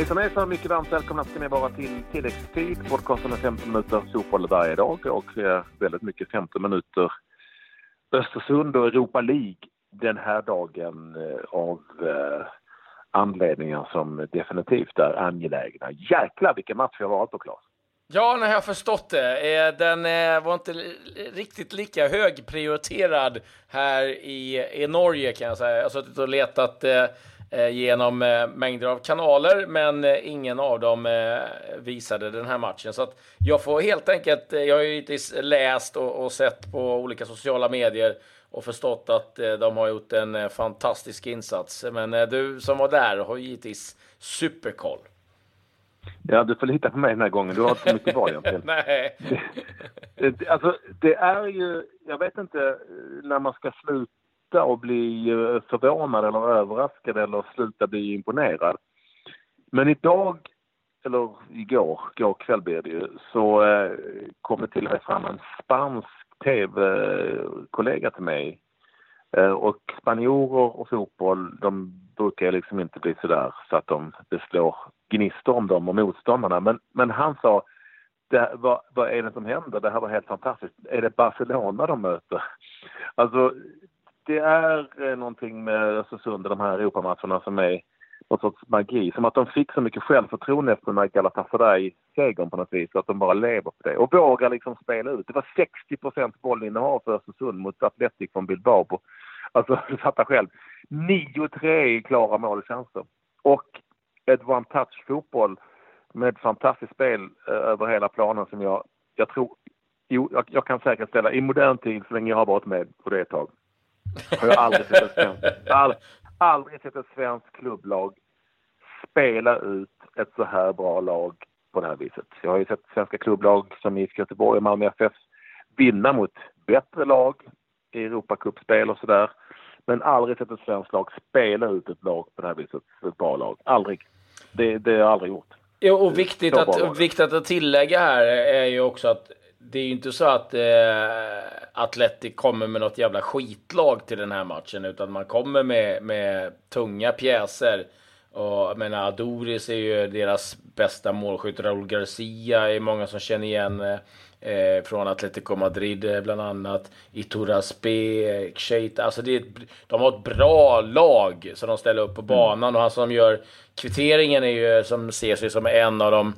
Hejsan hejsan, mycket varmt välkomna ska ni vara till tilläggstid. Podcasten är 15 minuter fotboll varje dag och eh, väldigt mycket 15 minuter Östersund och Europa League den här dagen eh, av eh, anledningar som definitivt är angelägna. Jäklar vilken match vi har varit på, Claes! Ja, nu har jag förstått det. Eh, den eh, var inte riktigt lika högprioriterad här i, i Norge kan jag säga. Jag har suttit och letat eh, genom eh, mängder av kanaler, men eh, ingen av dem visade den här matchen. Så att jag får helt enkelt, jag har ju läst och, och sett på olika sociala medier och förstått att de har gjort en fantastisk insats. Men du som var där har givetvis superkoll. Ja, du får lita på mig den här gången. Du har inte så mycket val egentligen. Nej. Alltså, det är ju, jag vet inte när man ska sluta sluta och bli eh, förvånad eller överraskad eller sluta bli imponerad. Men idag, eller igår, igår kväll blir det ju, så eh, kom det till och med fram en spansk tv-kollega till mig. Eh, och spanjorer och fotboll, de brukar liksom inte bli sådär så att de, det slår gnistor om dem och motståndarna. Men, men han sa, det, vad, vad är det som händer? Det här var helt fantastiskt. Är det Barcelona de möter? Alltså, det är eh, någonting med alltså, Östersund och de här Europamatcherna som är någon sorts magi. Som att de fick så mycket självförtroende efter den här Galatasaray-segern på något vis. Att de bara lever på det och vågar liksom spela ut. Det var 60 procent bollinnehav för Östersund mot Atletic från Bilbao. På, alltså, du fattar själv. 9-3 i klara målchanser. Och ett one-touch-fotboll med fantastiskt spel eh, över hela planen som jag, jag tror, jo, jag, jag kan säkerställa i modern tid så länge jag har varit med på det ett tag har jag aldrig sett ett svenskt, all, aldrig sett ett svenskt klubblag spela ut ett så här bra lag på det här viset. Jag har ju sett svenska klubblag som IFK Göteborg och Malmö FF vinna mot bättre lag i Europacupspel och sådär. Men aldrig sett ett svenskt lag spela ut ett lag på det här viset, ett bra lag. Aldrig. Det, det har jag aldrig gjort. Jo, och viktigt att, viktigt att tillägga här är ju också att det är ju inte så att eh, Atletic kommer med något jävla skitlag till den här matchen, utan man kommer med, med tunga pjäser. Och jag menar, Adoris är ju deras bästa målskytt. Raúl Garcia är många som känner igen eh, från Atletico Madrid eh, bland annat. Ituraspe, Keita. Alltså det är, de har ett bra lag som de ställer upp på banan mm. och han som gör kvitteringen är ju som ser sig som en av de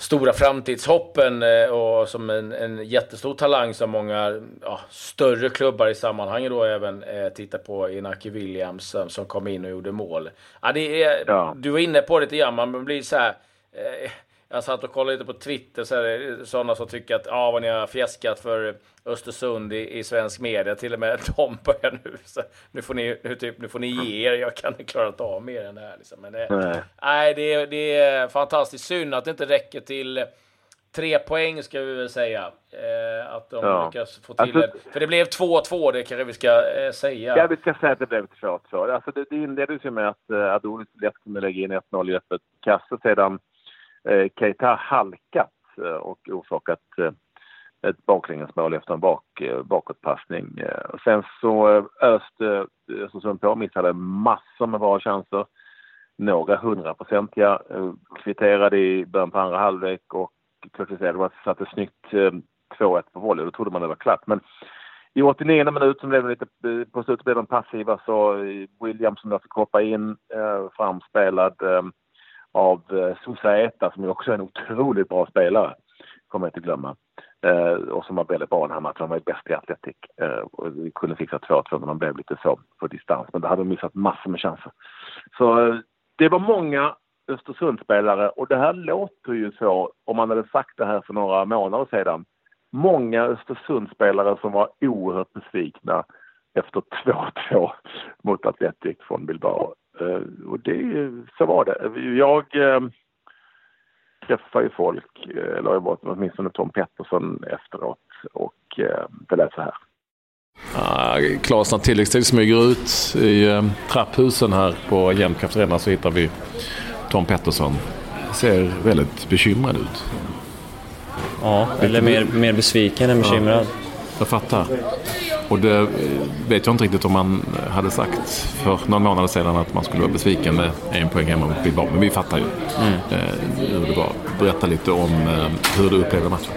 stora framtidshoppen eh, och som en, en jättestor talang som många ja, större klubbar i sammanhanget då även eh, tittar på Inaki Williams som, som kom in och gjorde mål. Ja, det är, ja. Du var inne på det lite grann, man blir så här eh, jag satt och kollade lite på Twitter, så är sådana som tycker att ja, vad ni har fjäskat för Östersund i, i svensk media. Till och med de börjar nu. Så nu, får ni, nu, typ, nu får ni ge er. Jag kan inte klara av mer än det här. Liksom. Men det, nej. nej det, är, det är fantastiskt synd att det inte räcker till tre poäng ska vi väl säga. Eh, att de ja. lyckas få till alltså, det. För det blev 2-2, det kanske vi ska eh, säga. Ja, vi ska säga att det blev 2-2. Alltså, det, det inleddes ju med att eh, Adonis lätt kunde lägga in 1-0 i öppet kast sedan Eh, Keita halkat eh, och orsakat eh, ett baklängesmål efter en bak, bakåtpassning. Sen så öste Östersund på, missade massor med bra chanser. Några hundraprocentiga kvitterade i början på andra halvlek och Curtis Edwards satte snyggt 2-1 på volley. Då trodde man det var klart. Men i 89 minut blev lite, på slutet blev de passiva så Williams som fick hoppa in, framspelad av eh, Susaeta som ju också är en otroligt bra spelare, kommer jag inte glömma. Eh, och som var väldigt bra den här matchen. Han var ju bäst i Atletic. Eh, och vi kunde fixa 2-2 men de blev lite så på distans. Men då hade de missat massor med chanser. Så eh, det var många Östersundsspelare och det här låter ju så om man hade sagt det här för några månader sedan. Många Östersundsspelare som var oerhört besvikna efter 2-2 mot Atletic från Bilbao. Eh, och det, så var det. Jag eh, träffade ju folk, eh, eller jag var åtminstone Tom Pettersson efteråt och eh, det lät så här. Ah, Klas, när tilläggstid smyger ut i eh, trapphusen här på Jämtkraft Arena så hittar vi Tom Pettersson. Ser väldigt bekymrad ut. Ja, eller mer, mer besviken än bekymrad. Jag fattar. Och det vet jag inte riktigt om man hade sagt för några månader sedan att man skulle vara besviken med en poäng hemma mot Bilbao. Men vi fattar ju mm. eh, hur det var. Berätta lite om eh, hur du upplevde matchen.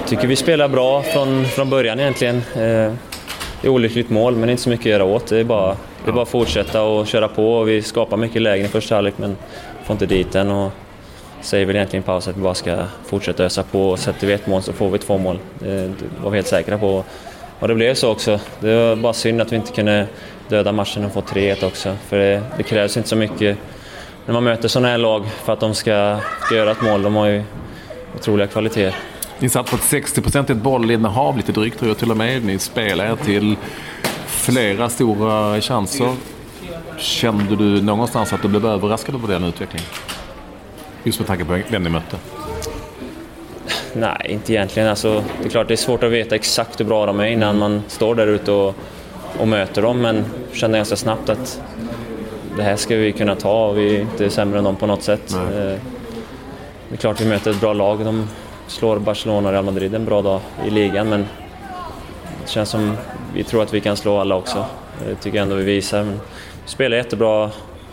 Jag tycker vi spelar bra från, från början egentligen. Eh, det är olyckligt mål, men inte så mycket att göra åt. Det är bara, det är bara att fortsätta och köra på. Och vi skapar mycket lägen i första halvlek, men får inte dit den. Och säger väl egentligen i paus att vi bara ska fortsätta ösa på. Och sätter vi ett mål så får vi två mål. Eh, det var vi helt säkra på. Och det blev så också. Det var bara synd att vi inte kunde döda matchen och få 3-1 också. För det, det, krävs inte så mycket när man möter sådana här lag för att de ska, ska göra ett mål. De har ju otroliga kvaliteter. Ni satt på ett 60-procentigt bollinnehav lite drygt tror jag till och med. Ni spelade till flera stora chanser. Kände du någonstans att du blev överraskad över den utvecklingen? Just med tanke på vem ni mötte. Nej, inte egentligen. Alltså, det är klart det är svårt att veta exakt hur bra de är innan man står där ute och, och möter dem, men jag kände ganska snabbt att det här ska vi kunna ta och vi är inte sämre än dem på något sätt. Nej. Eh, det är klart vi möter ett bra lag. De slår Barcelona och Real Madrid en bra dag i ligan, men det känns som vi tror att vi kan slå alla också. Det tycker jag ändå vi visar. Men vi spelar jättebra,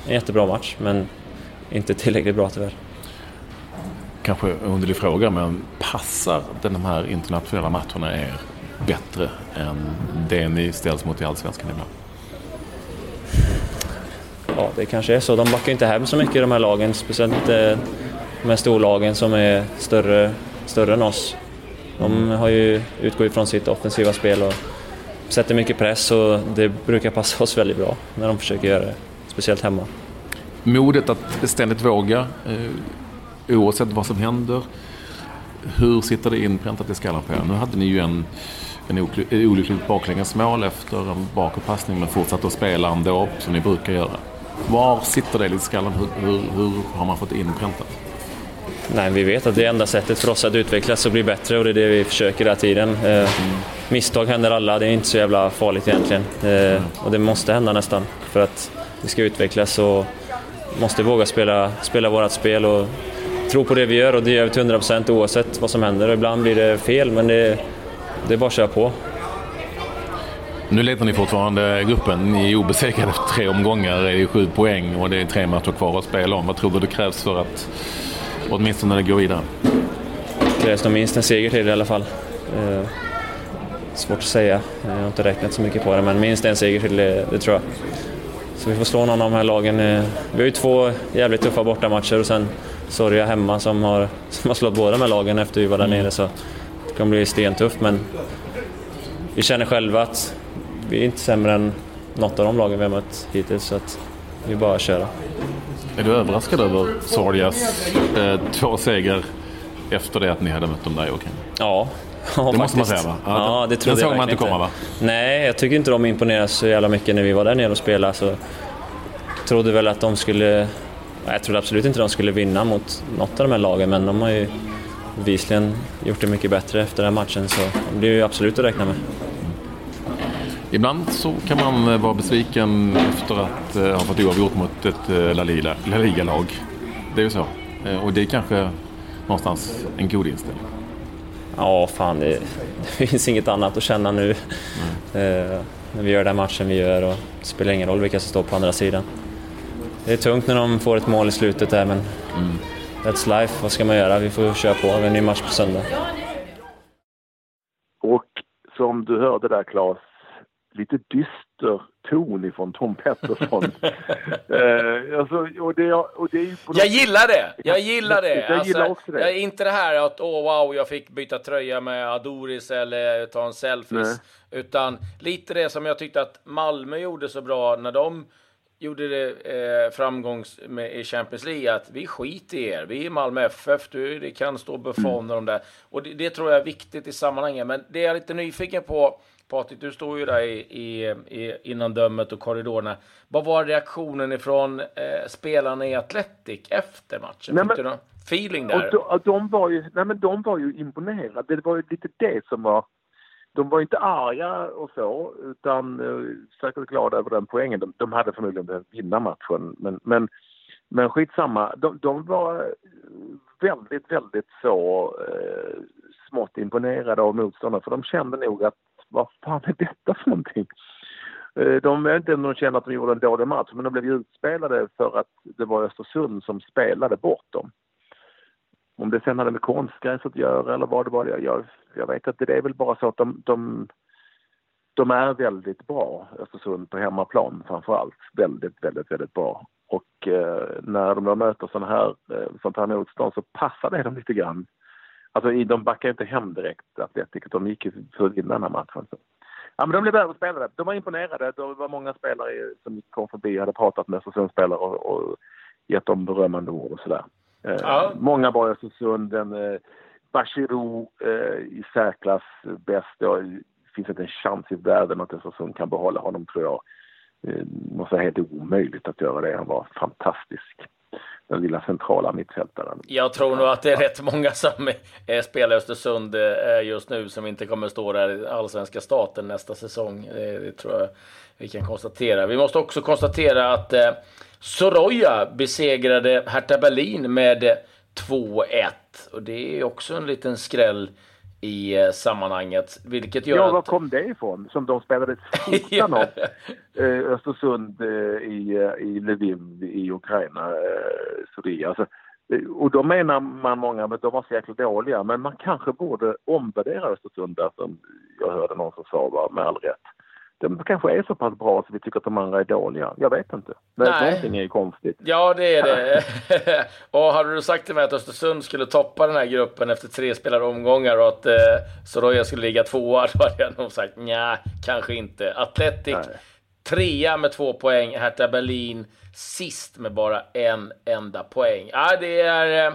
en jättebra match, men inte tillräckligt bra tyvärr kanske underlig fråga, men passar de här internationella matcherna er bättre än det ni ställs mot i Allsvenskan ibland? Ja, det kanske är så. De backar inte hem så mycket de här lagen, speciellt inte de här storlagen som är större, större än oss. De har ju, utgår ifrån sitt offensiva spel och sätter mycket press och det brukar passa oss väldigt bra när de försöker göra det, speciellt hemma. Modet att ständigt våga, eh, oavsett vad som händer. Hur sitter det inpräntat i skallen på er? Nu hade ni ju en, en olyckligt baklängesmål efter en bakåtpassning men fortsatte att spela ändå, som ni brukar göra. Var sitter det i skallen? Hur, hur, hur har man fått det inpräntat? Nej, vi vet att det är enda sättet för oss att utvecklas och bli bättre och det är det vi försöker hela tiden. Mm. Misstag händer alla, det är inte så jävla farligt egentligen. Mm. Och det måste hända nästan för att vi ska utvecklas och måste våga spela, spela vårt spel och tro på det vi gör och det gör vi till 100% oavsett vad som händer. Ibland blir det fel, men det, det är bara att köra på. Nu leder ni fortfarande gruppen. Ni är obesegrade efter tre omgångar. Det är sju poäng och det är tre matcher kvar att spela om. Vad tror du det krävs för att åtminstone gå vidare? Det krävs nog minst en seger till i alla fall. Eh, svårt att säga. Jag har inte räknat så mycket på det, men minst en seger till, det, det tror jag. Så vi får slå någon av de här lagen. Eh, vi har ju två jävligt tuffa bortamatcher och sen Soria hemma som har, som har slått båda de här lagen efter vi var där mm. nere. Så det kommer bli stentufft, men vi känner själva att vi är inte sämre än något av de lagen vi har mött hittills. Så att vi bara köra. Är du överraskad över Sorias eh, två segrar efter det att ni hade mött dem där Åkern? Ja, Ja, det måste man säga va? Ja, ja det tror Den såg man inte komma va? Nej, jag tycker inte de imponerade så jävla mycket när vi var där nere och spelade. Så jag trodde väl att de skulle... Jag trodde absolut inte de skulle vinna mot något av de här lagen, men de har ju bevisligen gjort det mycket bättre efter den här matchen, så det blir ju absolut att räkna med. Ibland så kan man eh, vara besviken efter att eh, ha fått oavgjort mot ett eh, La Liga-lag. Det är ju så. Och det är kanske någonstans en god inställning. Ja, fan det, det finns inget annat att känna nu. Mm. Eh, när vi gör den matchen vi gör och det spelar ingen roll vilka som står på andra sidan. Det är tungt när de får ett mål i slutet där men mm. that's life, vad ska man göra? Vi får köra på, vi har en ny match på söndag. Och som du hörde där Claes, lite dyster ton ifrån Tom Pettersson. eh, alltså, och det, och det är jag gillar det! Jag gillar det! jag alltså, gillar också det. Jag, inte det här att åh oh, wow, jag fick byta tröja med Adoris eller ta en selfies. Nej. Utan lite det som jag tyckte att Malmö gjorde så bra när de gjorde det eh, framgångs med, i Champions League att vi skiter i er. Vi är Malmö FF, du, det kan stå Buffon och de där. Och det, det, tror jag är viktigt i sammanhanget. Men det är jag lite nyfiken på Patrik, du står ju där i, i, i innandömet och korridorerna. Vad var reaktionen ifrån eh, spelarna i Atletic efter matchen? Nej, Fick du någon feeling där? Och de, de, var ju, nej, men de var ju imponerade. Det var ju lite det som var... De var inte arga och så, utan eh, säkert glada över den poängen. De, de hade förmodligen behövt vinna matchen, men, men, men skitsamma. De, de var eh, väldigt, väldigt så eh, smått imponerade av motståndarna för de kände nog att vad fan är detta för någonting? Eh, de vet inte om de kände att de gjorde en dålig match men de blev ju utspelade för att det var Östersund som spelade bort dem. Om det sen hade med konstgräs att göra eller vad det var, jag, jag vet inte. Det är väl bara så att de, de, de är väldigt bra, Östersund, på hemmaplan framför allt. Väldigt, väldigt, väldigt bra. Och eh, när de då möter sådana här, eh, sånt här motstånd så passar det dem lite grann. Alltså de backar inte hem direkt, Atletico. De gick ju för att vinna den här matchen. Så. Ja, men de blev överspelade. De var imponerade. Det var många spelare som kom förbi och hade pratat med Östersundsspelare och, och gett dem berömmande ord och sådär. Eh, ja. Många bra i Östersund. Eh, Bachirou eh, i särklass bäst. Det finns inte en chans i världen att Östersund kan behålla honom tror jag. Det måste vara helt omöjligt att göra det. Han var fantastisk den lilla centrala mittfältaren. Jag tror nog att det är rätt många som spelar i Östersund eh, just nu som inte kommer stå där i allsvenska staten nästa säsong. Eh, det, tror jag vi kan konstatera. Vi måste också konstatera att eh, Soroja besegrade Hertha Berlin med 2-1 och det är också en liten skräll i eh, sammanhanget. Vilket gör ja, var kom det ifrån? Som de spelade skjortan av eh, Östersund eh, i, i Lviv i Ukraina. Eh, alltså, och då menar man många att de var så jäkla dåliga. Men man kanske borde omvärdera Östersund där som jag hörde någon som sa var med all rätt de kanske är så pass bra så vi tycker att de andra är dåliga. Jag vet inte. Men Nej. någonting är konstigt. Ja, det är det. och hade du sagt till mig att Östersund skulle toppa den här gruppen efter tre spelare omgångar och att eh, Soroya skulle ligga tvåa, då hade jag nog sagt nja, kanske inte. Atletic Nej. trea med två poäng, Hertha Berlin sist med bara en enda poäng. Ja, det är eh,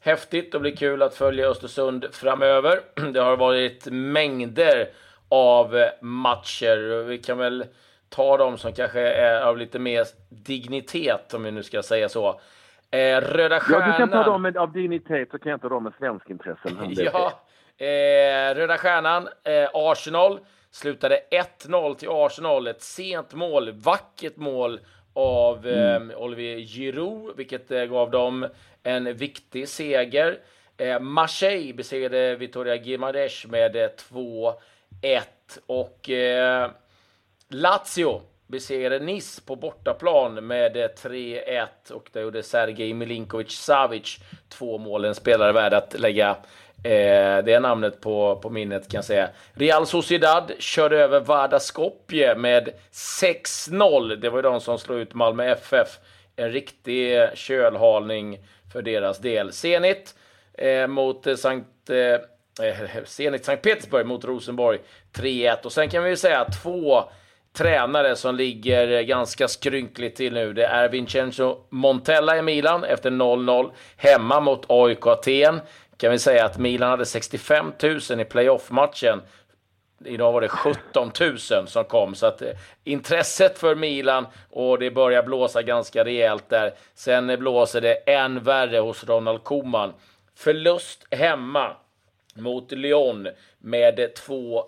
häftigt och blir kul att följa Östersund framöver. Det har varit mängder av matcher. Vi kan väl ta dem som kanske är av lite mer dignitet, om vi nu ska säga så. Eh, Röda Stjärnan... Ja, du kan ta dem med, av dignitet, så kan jag ta dem med svensk intressen. ja, eh, Röda Stjärnan, eh, Arsenal, slutade 1-0 till Arsenal. Ett sent mål, vackert mål av mm. eh, Olivier Giroud, vilket eh, gav dem en viktig seger. Eh, Marseille besegrade Vittoria Gimares med 2 1 och eh, Lazio besegrade Nice på bortaplan med eh, 3-1 och det gjorde Sergej Milinkovic Savic två mål. En spelare värd att lägga eh, det namnet på, på minnet kan jag säga. Real Sociedad körde över Varda Skopje med 6-0. Det var ju de som slog ut Malmö FF. En riktig eh, kölhalning för deras del. Zenit eh, mot eh, Sankt eh, Äh, Zenit Sankt Petersburg mot Rosenborg 3-1. Och sen kan vi säga två tränare som ligger ganska skrynkligt till nu. Det är Vincenzo Montella i Milan efter 0-0 hemma mot AIK Aten. Kan vi säga att Milan hade 65 000 i playoff-matchen. Idag var det 17 000 som kom, så att eh, intresset för Milan och det börjar blåsa ganska rejält där. Sen blåser det än värre hos Ronald Koeman. Förlust hemma mot Lyon med 2-1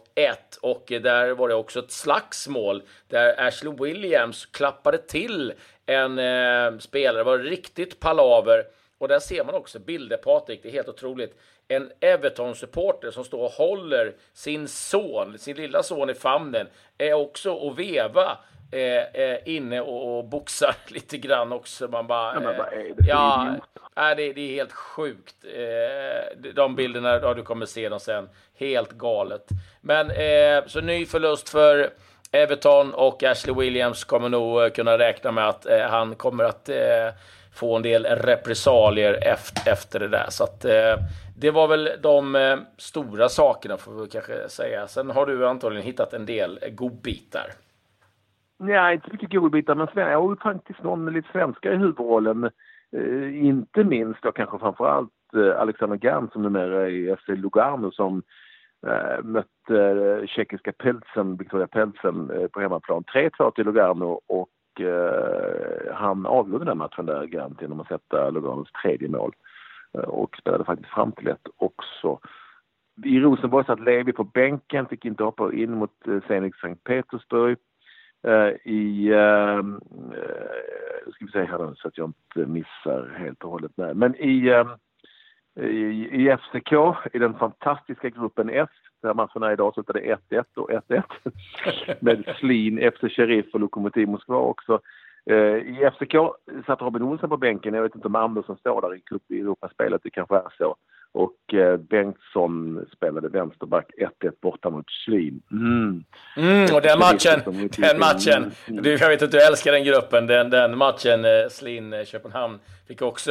och där var det också ett slagsmål där Ashley Williams klappade till en eh, spelare. Det var riktigt palaver och där ser man också bilder, Patrik, det är helt otroligt. En Everton-supporter som står och håller sin son, sin lilla son i famnen, är också och veva eh, inne och, och boxar lite grann också. Man bara... Eh, det ja, äh, det, det, är helt sjukt. Eh, de bilderna, ja, du kommer se dem sen. Helt galet. Men eh, så ny förlust för Everton och Ashley Williams kommer nog eh, kunna räkna med att eh, han kommer att eh, få en del repressalier efter, efter det där. Så att, det var väl de stora sakerna får vi kanske säga. Sen har du antagligen hittat en del godbitar. Nej, inte så mycket godbitar, men jag har ju faktiskt någon lite svenska i huvudrollen. Eh, inte minst och kanske framför allt eh, Alexander Gern som numera är i FC Lugano som eh, mötte eh, tjeckiska Pelsen, Victoria Pelsen eh, på hemmaplan. 3-2 till Lugano och eh, han avgjorde den matchen där, Gern, genom att sätta Luganos tredje mål eh, och spelade faktiskt fram till ett också. I Rosenborg satt Levi på bänken, fick inte hoppa in mot eh, Zenit Sankt Petersburg. Eh, i, ehm, eh, ska vi säga här så att jag inte missar helt och hållet. Nej. Men i, ehm, i, i FCK, i den fantastiska gruppen F, där matcherna idag slutade 1-1 och 1-1. med Slin, FC Sheriff och Lokomotiv Moskva också. Eh, I FCK satt Robin Olsen på bänken. Jag vet inte om Andersson står där i cup i Europaspelet. Det kanske är så. Och eh, Bengtsson spelade vänsterback 1-1 borta mot Schlin. Mm. Mm, och den matchen, den matchen. Du, jag vet att du älskar den gruppen. Den, den matchen, eh, Slin Köpenhamn, fick också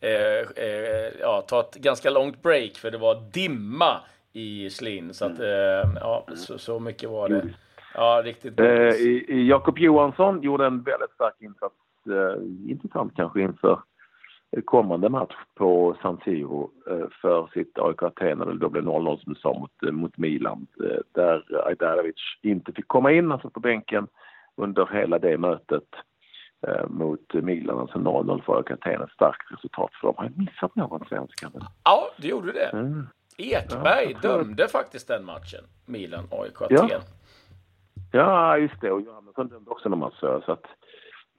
eh, eh, ja, ta ett ganska långt break för det var dimma i Slin. Så, att, mm. eh, ja, så, så mycket var det. Ja, riktigt bra. Eh, Jakob Johansson gjorde en väldigt stark insats. Eh, intressant kanske inför kommande match på San Siro eh, för sitt AIK Aten, eller då blev 0-0 som du sa mot, eh, mot Milan, eh, där Ajdarevic inte fick komma in, alltså på bänken under hela det mötet mot Milan, alltså 0-0 för AIK Aten. Ett starkt resultat för dem. Har jag missat någon svensk? Ja, du gjorde det. Mm. Ekberg ja, dömde faktiskt den matchen, Milan-AIK Aten. Ja ja, just det. Och Johannesson dömde också någon match, så att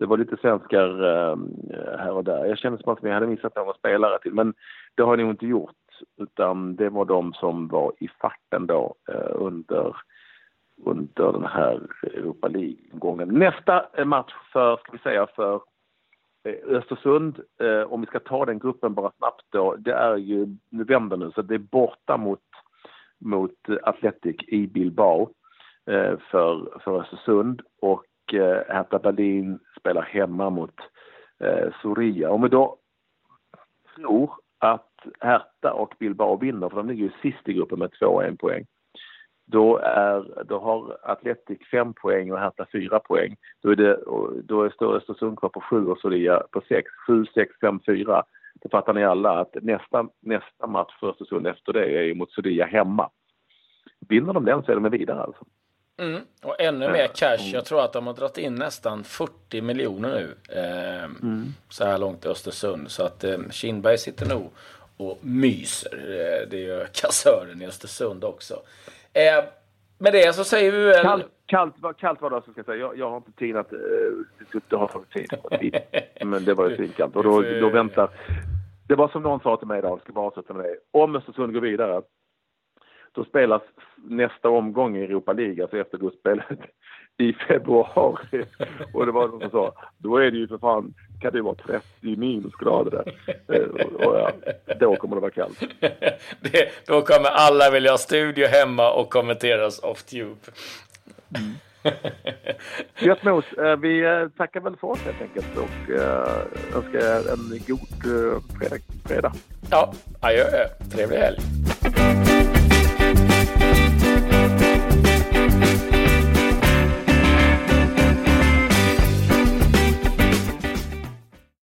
det var lite svenskar eh, här och där. Jag kände som att vi hade missat några spelare till, men det har ni inte gjort. Utan det var de som var i farten då eh, under, under den här Europa League-gången. Nästa eh, match för, ska vi säga, för eh, Östersund, eh, om vi ska ta den gruppen bara snabbt då, det är ju, nu vänder nu, så det är borta mot, mot Athletic i Bilbao Eh, för, för Östersund och eh, Hertha Berlin spelar hemma mot eh, Soria. Om vi då tror att Hertha och Bilbao vinner, för de ligger ju sist i gruppen med 2-1 poäng. Då, är, då har Atletic 5 poäng och Hertha 4 poäng. Då, är det, då står Östersund kvar på 7 och Soria på 6. 7, 6, 5, 4. Det fattar ni alla att nästa, nästa match för Östersund efter det är mot Soria hemma. Vinner de den så är de vidare alltså. Mm. Och ännu mer cash. Jag tror att de har dragit in nästan 40 miljoner nu. Eh, mm. Så här långt i Östersund. Så att eh, Kindberg sitter nog och myser. Eh, det gör kassören i Östersund också. Eh, med det så säger vi väl... Kallt, kallt, kallt var det alltså, ska jag säga. Jag, jag har inte tid att... Eh, det har tagit tid. Men det var ju svinkallt. Och då, då väntar... Det var som någon sa till mig idag, ska bara avsluta med det. Om Östersund går vidare då spelas nästa omgång i Europa League, alltså efter gruppspelet, i februari. Och det var någon som sa, då är det ju för fan, kan det vara 30 minusgrader där? Eh, och ja, då kommer det vara kallt. Det, då kommer alla vilja ha studio hemma och kommenteras off tube. Mm. Gött mos. Eh, vi eh, tackar väl för oss helt enkelt och önskar er en god fredag. Ja, adjö. Trevlig helg.